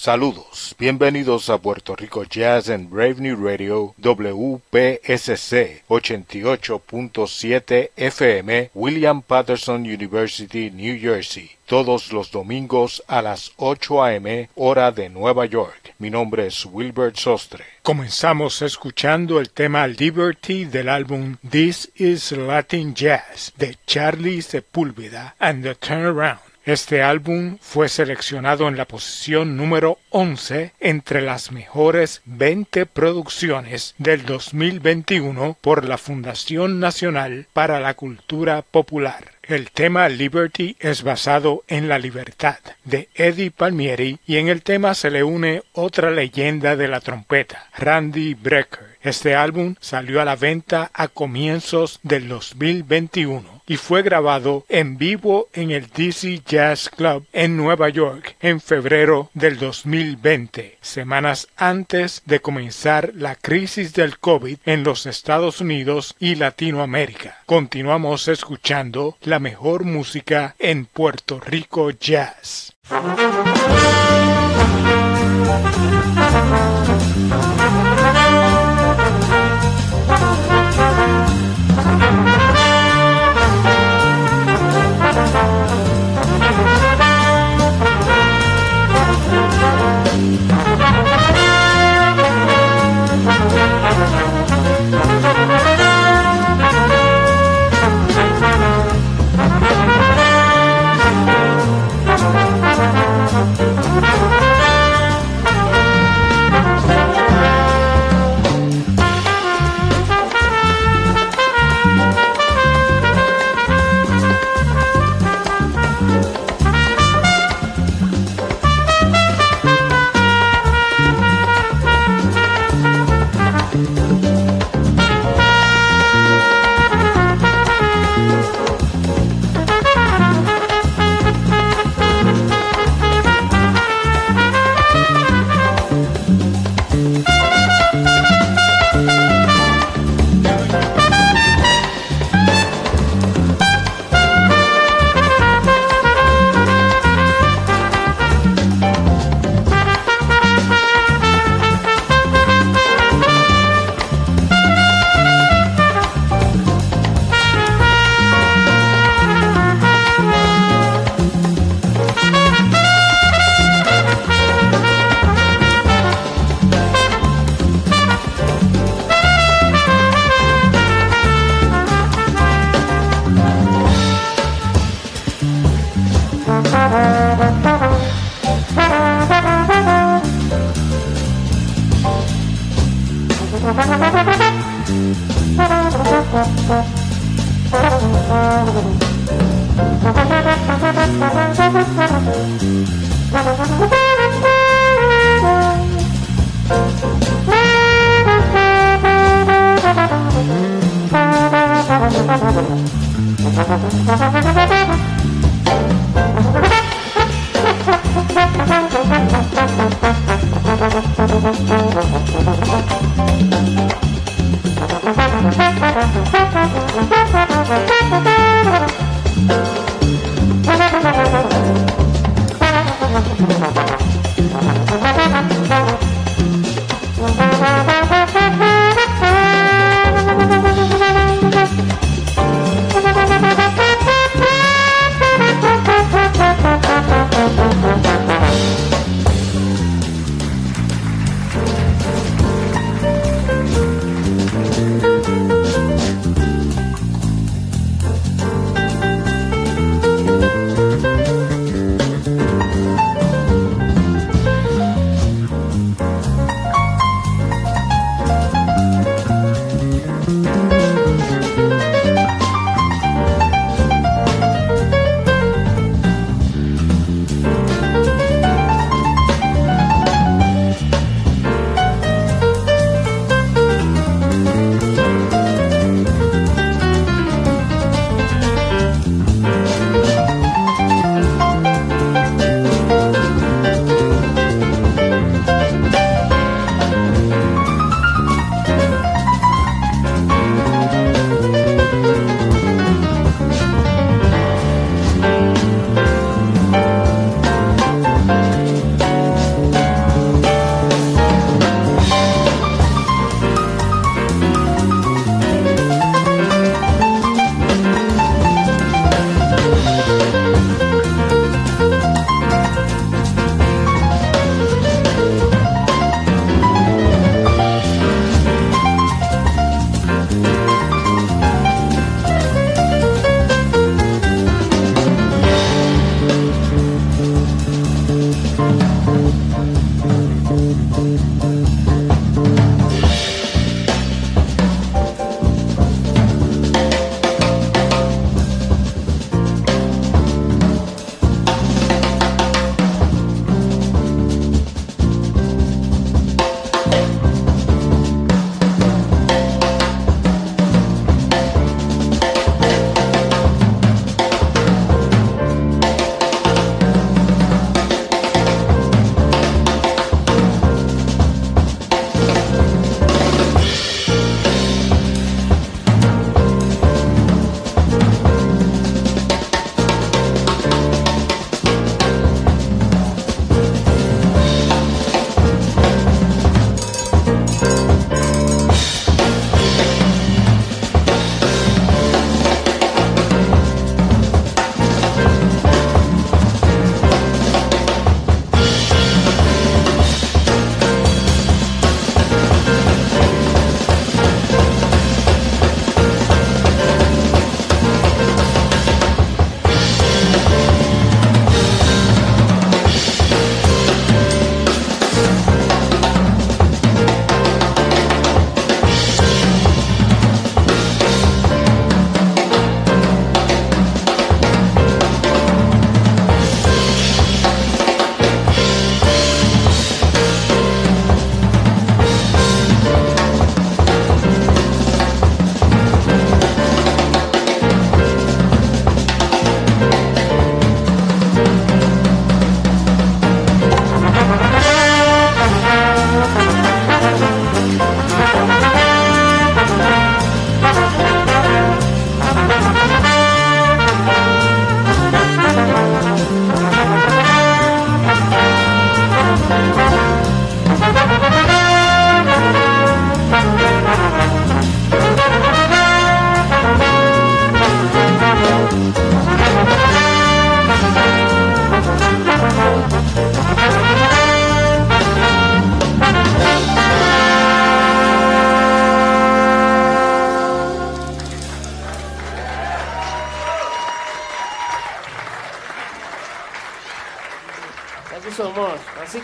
Saludos, bienvenidos a Puerto Rico Jazz and Brave New Radio WPSC 88.7 FM William Patterson University, New Jersey, todos los domingos a las 8 a.m. hora de Nueva York. Mi nombre es Wilbert Sostre. Comenzamos escuchando el tema Liberty del álbum This is Latin Jazz de Charlie Sepúlveda and the Turnaround. Este álbum fue seleccionado en la posición número 11 entre las mejores 20 producciones del 2021 por la Fundación Nacional para la Cultura Popular. El tema Liberty es basado en la libertad de Eddie Palmieri y en el tema se le une otra leyenda de la trompeta, Randy Brecker. Este álbum salió a la venta a comienzos del 2021 y fue grabado en vivo en el DC Jazz Club en Nueva York en febrero del 2020, semanas antes de comenzar la crisis del COVID en los Estados Unidos y Latinoamérica. Continuamos escuchando la mejor música en Puerto Rico Jazz.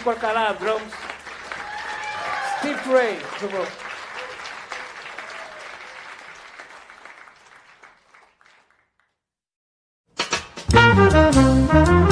Guacará, drums. Steve Ray, jogou. Thank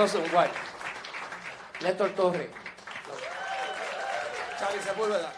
Apple Blossom White. Néstor Torre. Charlie Sepúlveda.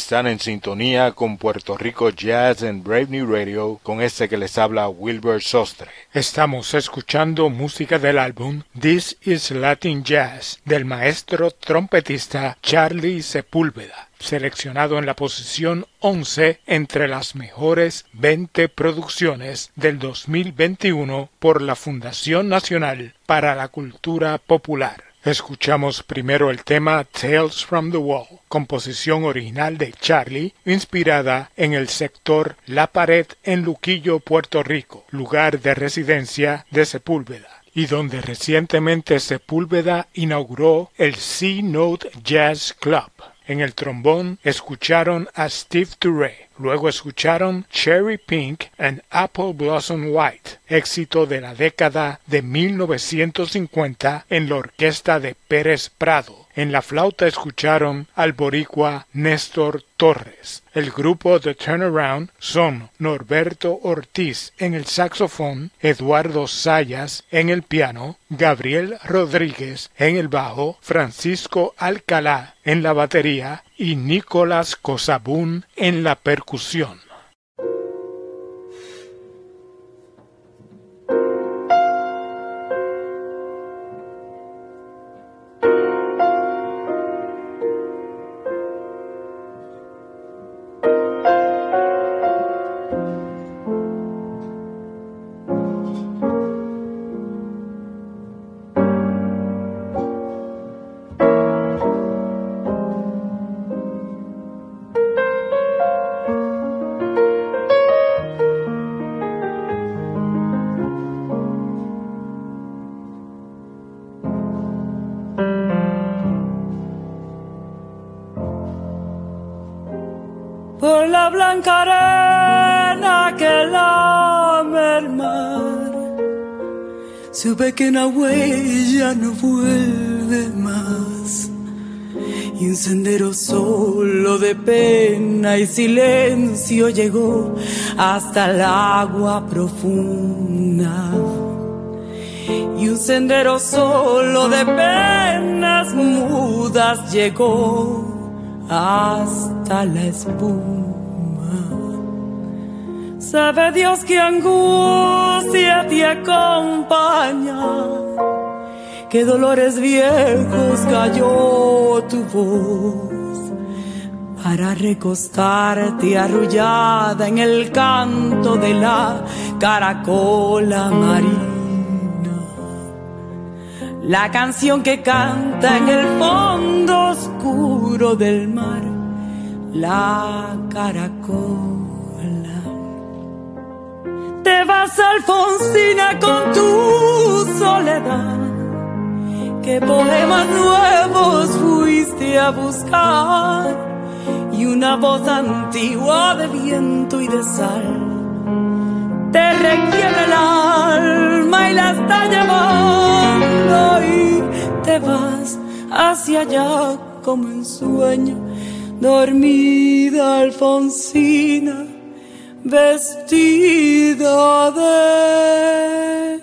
Están en sintonía con Puerto Rico Jazz en Brave New Radio con este que les habla Wilbur Sostre. Estamos escuchando música del álbum This is Latin Jazz del maestro trompetista Charlie Sepúlveda, seleccionado en la posición 11 entre las mejores 20 producciones del 2021 por la Fundación Nacional para la Cultura Popular. Escuchamos primero el tema Tales from the Wall, composición original de Charlie, inspirada en el sector La Pared en Luquillo, Puerto Rico, lugar de residencia de Sepúlveda y donde recientemente Sepúlveda inauguró el C-Note Jazz Club. En el trombón escucharon a Steve Turre, luego escucharon Cherry Pink and Apple Blossom White, éxito de la década de 1950 en la orquesta de Pérez Prado. En la flauta escucharon al boricua Néstor Torres. El grupo The Turnaround son Norberto Ortiz en el saxofón, Eduardo Sayas en el piano, Gabriel Rodríguez en el bajo, Francisco Alcalá en la batería y Nicolás Cosabún en la percusión. Por la blanca arena que lame el mar. Supe que una huella no vuelve más. Y un sendero solo de pena y silencio llegó hasta el agua profunda. Y un sendero solo de penas mudas llegó hasta la espuma. Sabe Dios que angustia te acompaña, que dolores viejos cayó tu voz para recostarte arrullada en el canto de la caracola marina. La canción que canta en el fondo oscuro del mar, la caracola. Te vas, Alfonsina, con tu soledad. Que poemas nuevos fuiste a buscar y una voz antigua de viento y de sal te requiere el alma y la está llevando y te vas hacia allá como en sueño, dormida Alfonsina, vestida de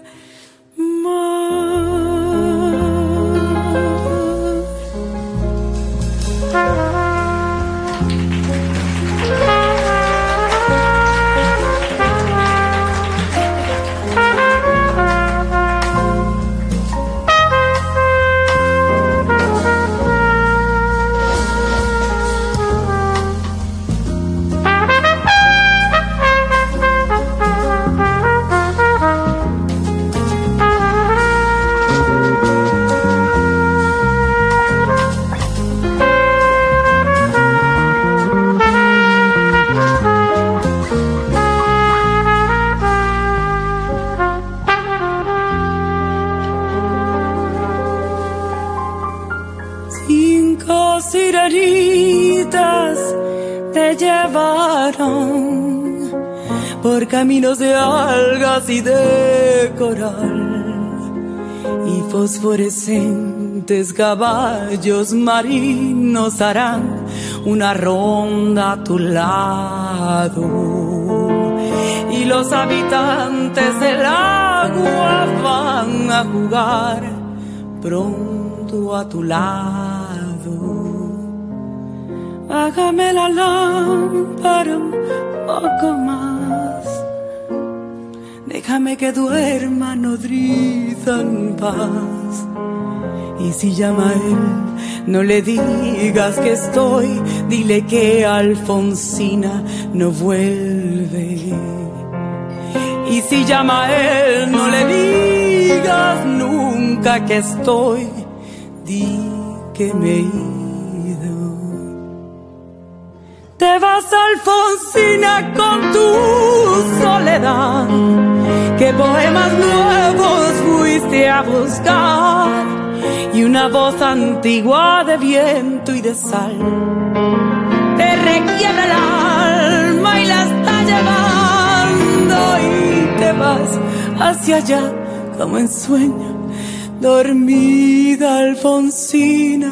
caminos de algas y de coral y fosforescentes caballos marinos harán una ronda a tu lado. los habitantes del agua van a jugar pronto a tu lado. Hágame la lámpara un poco. Déjame que duerma nodriza en paz. Y si llama a él, no le digas que estoy, dile que Alfonsina no vuelve. Y si llama a él, no le digas nunca que estoy, di que me Te vas Alfonsina con tu soledad, que poemas nuevos fuiste a buscar. Y una voz antigua de viento y de sal. Te requiebra el alma y la está llevando. Y te vas hacia allá como en sueño, dormida Alfonsina,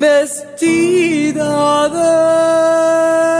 vestida de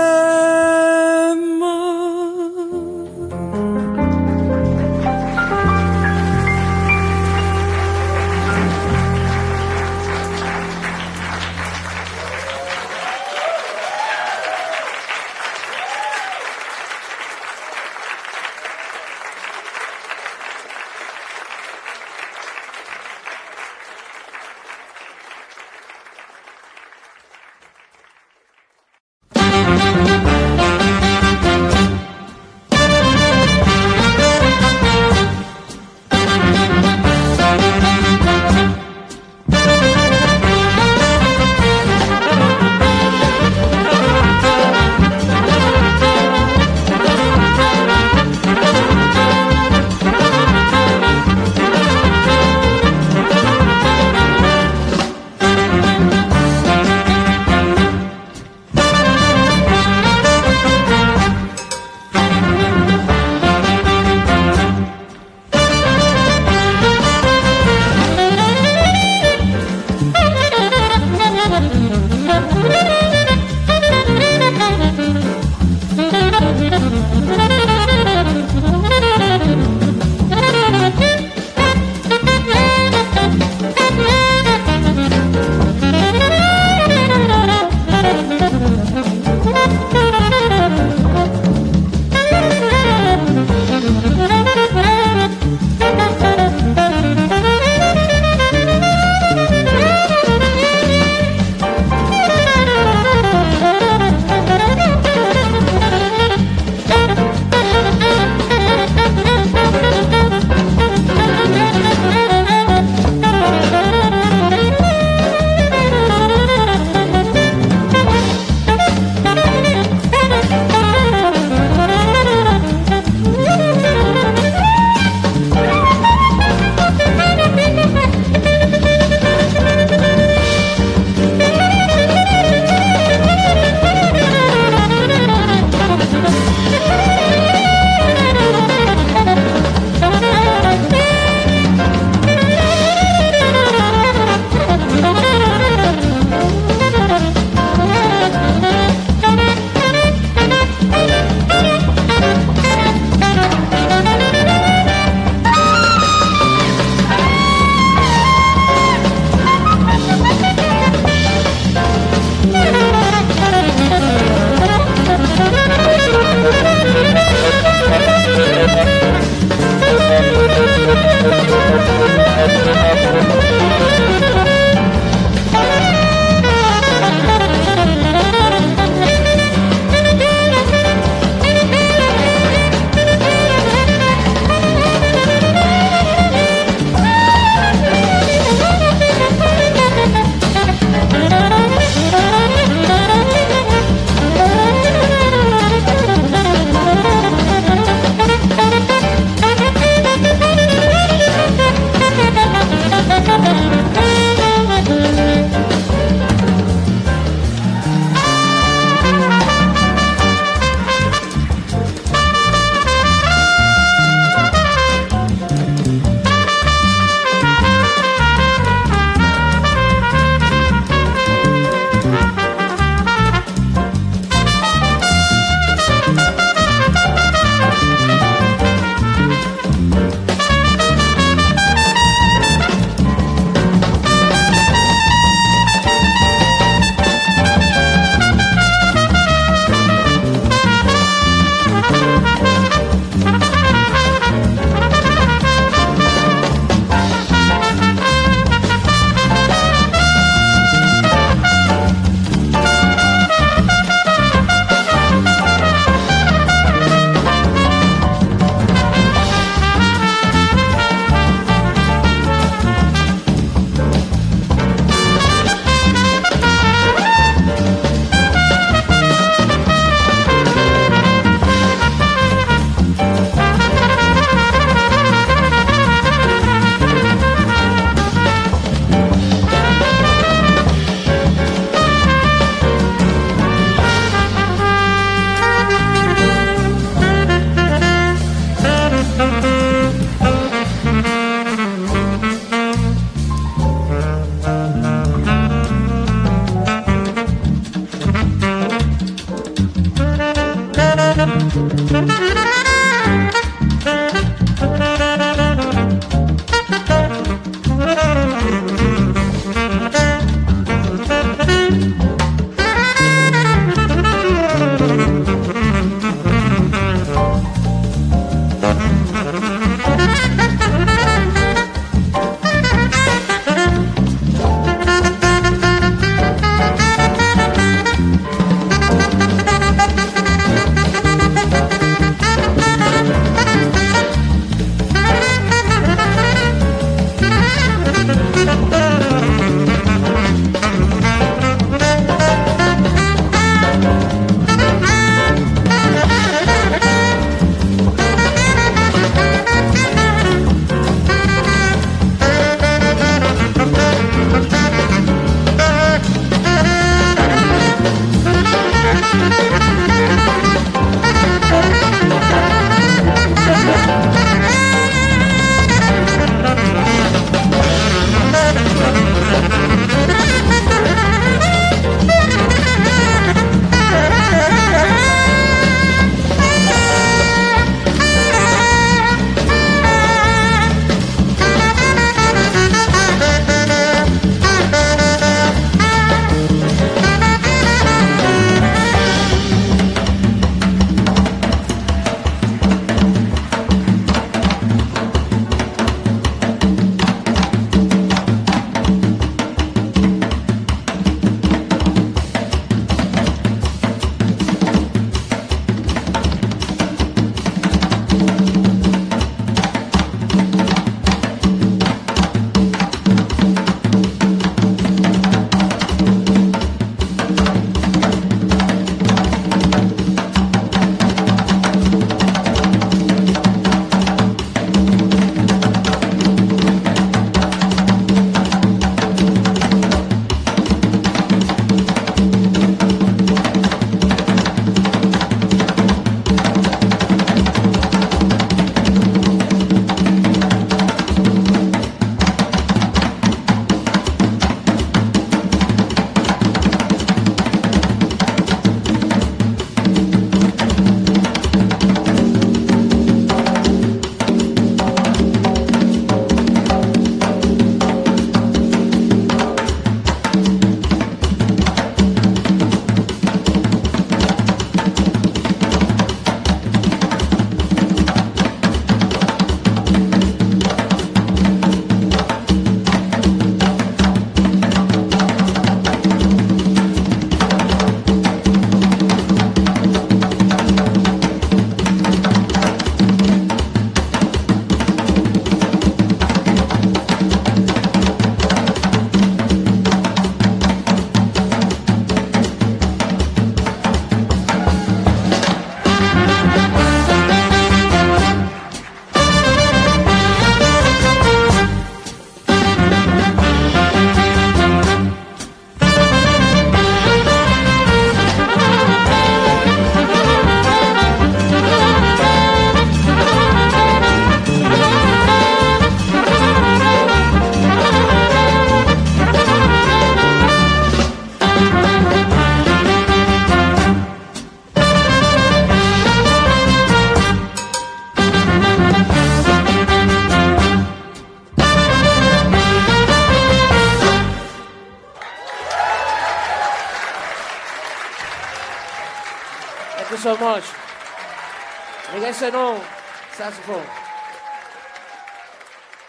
saxophone.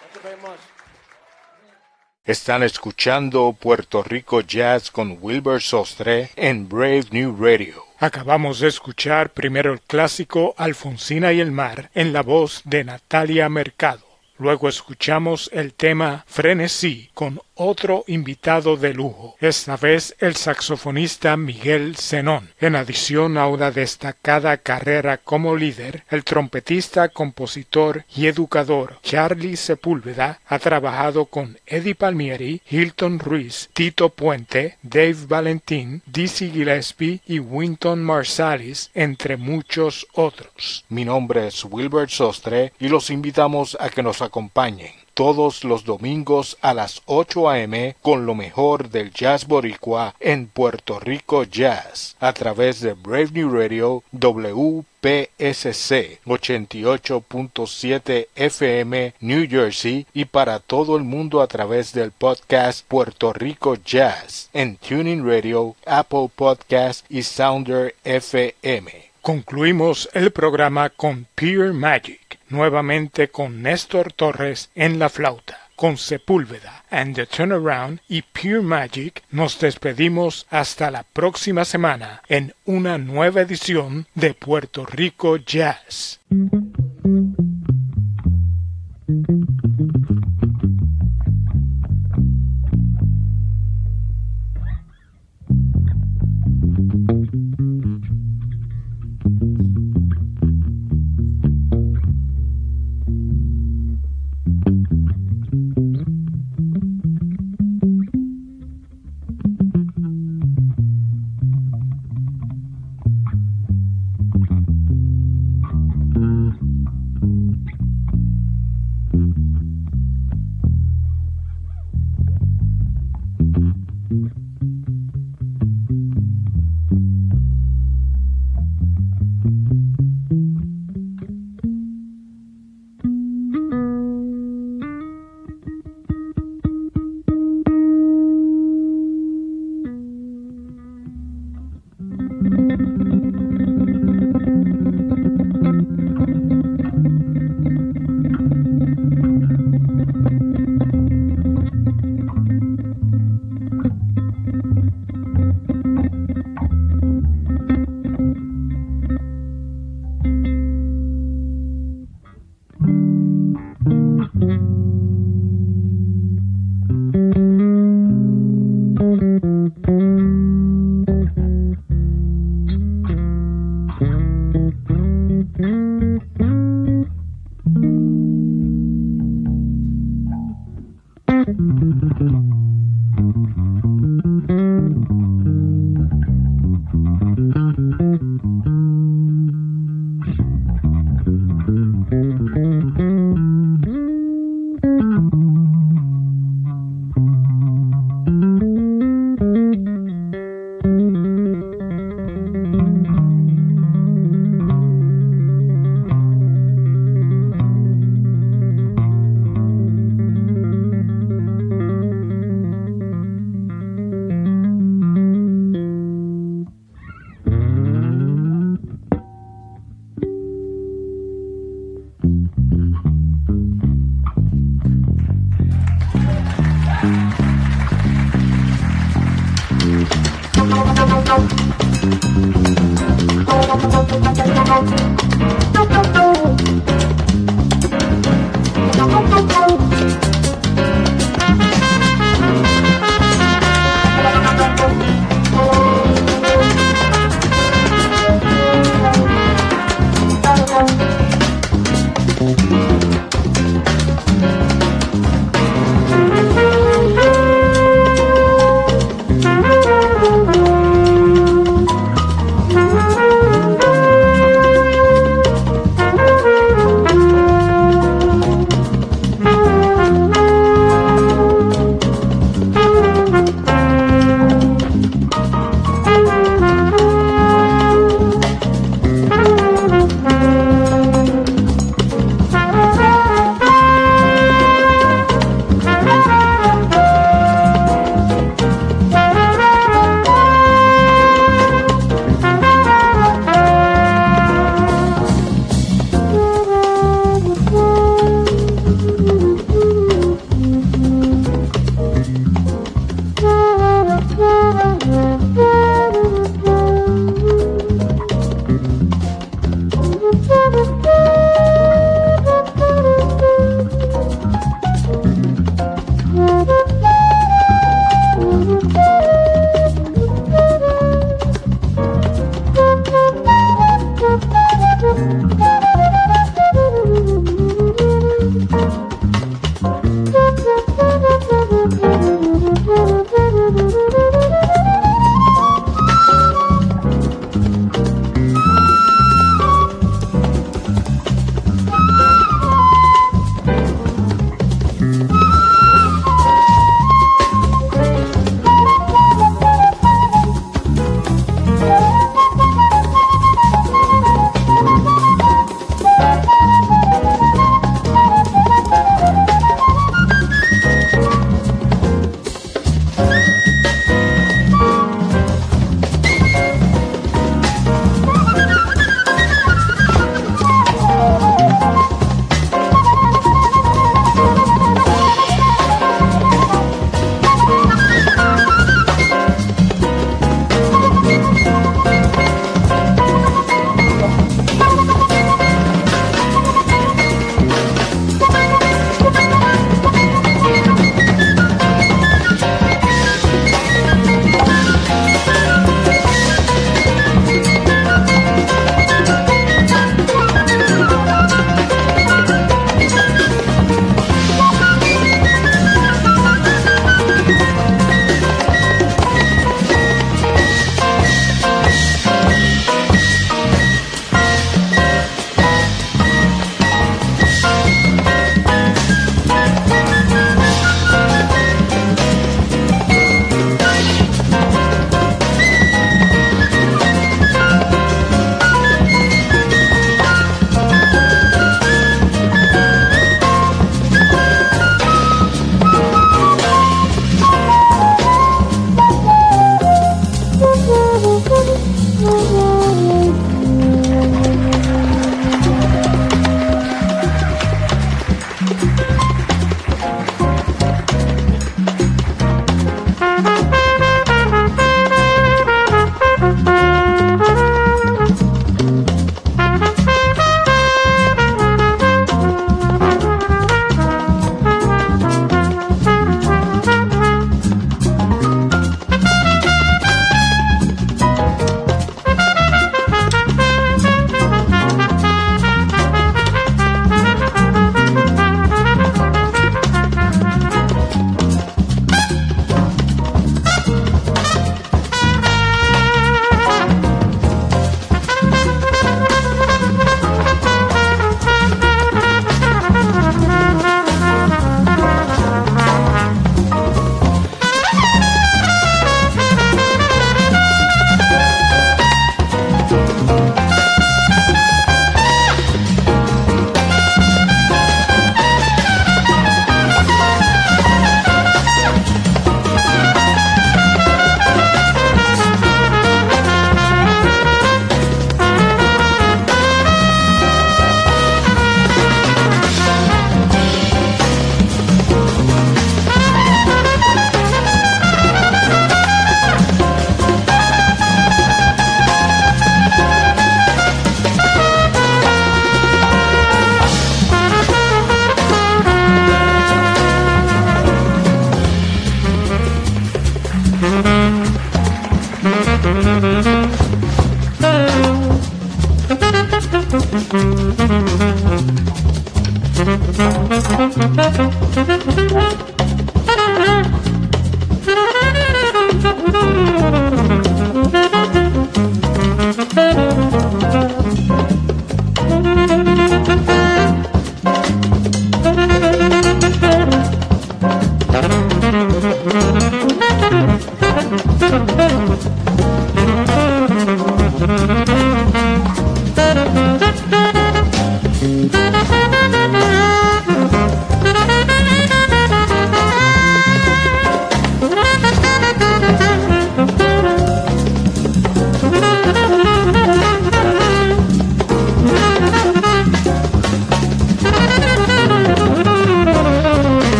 Thank you very much. Están escuchando Puerto Rico Jazz con Wilbur Sostre en Brave New Radio. Acabamos de escuchar primero el clásico Alfonsina y el mar en la voz de Natalia Mercado. Luego escuchamos el tema Frenesí con otro invitado de lujo, esta vez el saxofonista Miguel Zenón. En adición a una destacada carrera como líder, el trompetista, compositor y educador Charlie Sepúlveda ha trabajado con Eddie Palmieri, Hilton Ruiz, Tito Puente, Dave Valentín, Dizzy Gillespie y Winton Marsalis, entre muchos otros. Mi nombre es Wilbert Sostre y los invitamos a que nos acompañen todos los domingos a las 8 a.m. con lo mejor del jazz boricua en Puerto Rico Jazz a través de Brave New Radio WPSC 88.7 FM New Jersey y para todo el mundo a través del podcast Puerto Rico Jazz en Tuning Radio, Apple Podcast y Sounder FM. Concluimos el programa con Pure Magic, nuevamente con Néstor Torres en la flauta. Con Sepúlveda and the Turnaround y Pure Magic nos despedimos hasta la próxima semana en una nueva edición de Puerto Rico Jazz.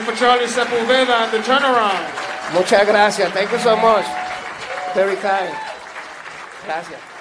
For Charlie Sepulveda and the turnaround. Muchas gracias. Thank you so much. Very kind. Gracias.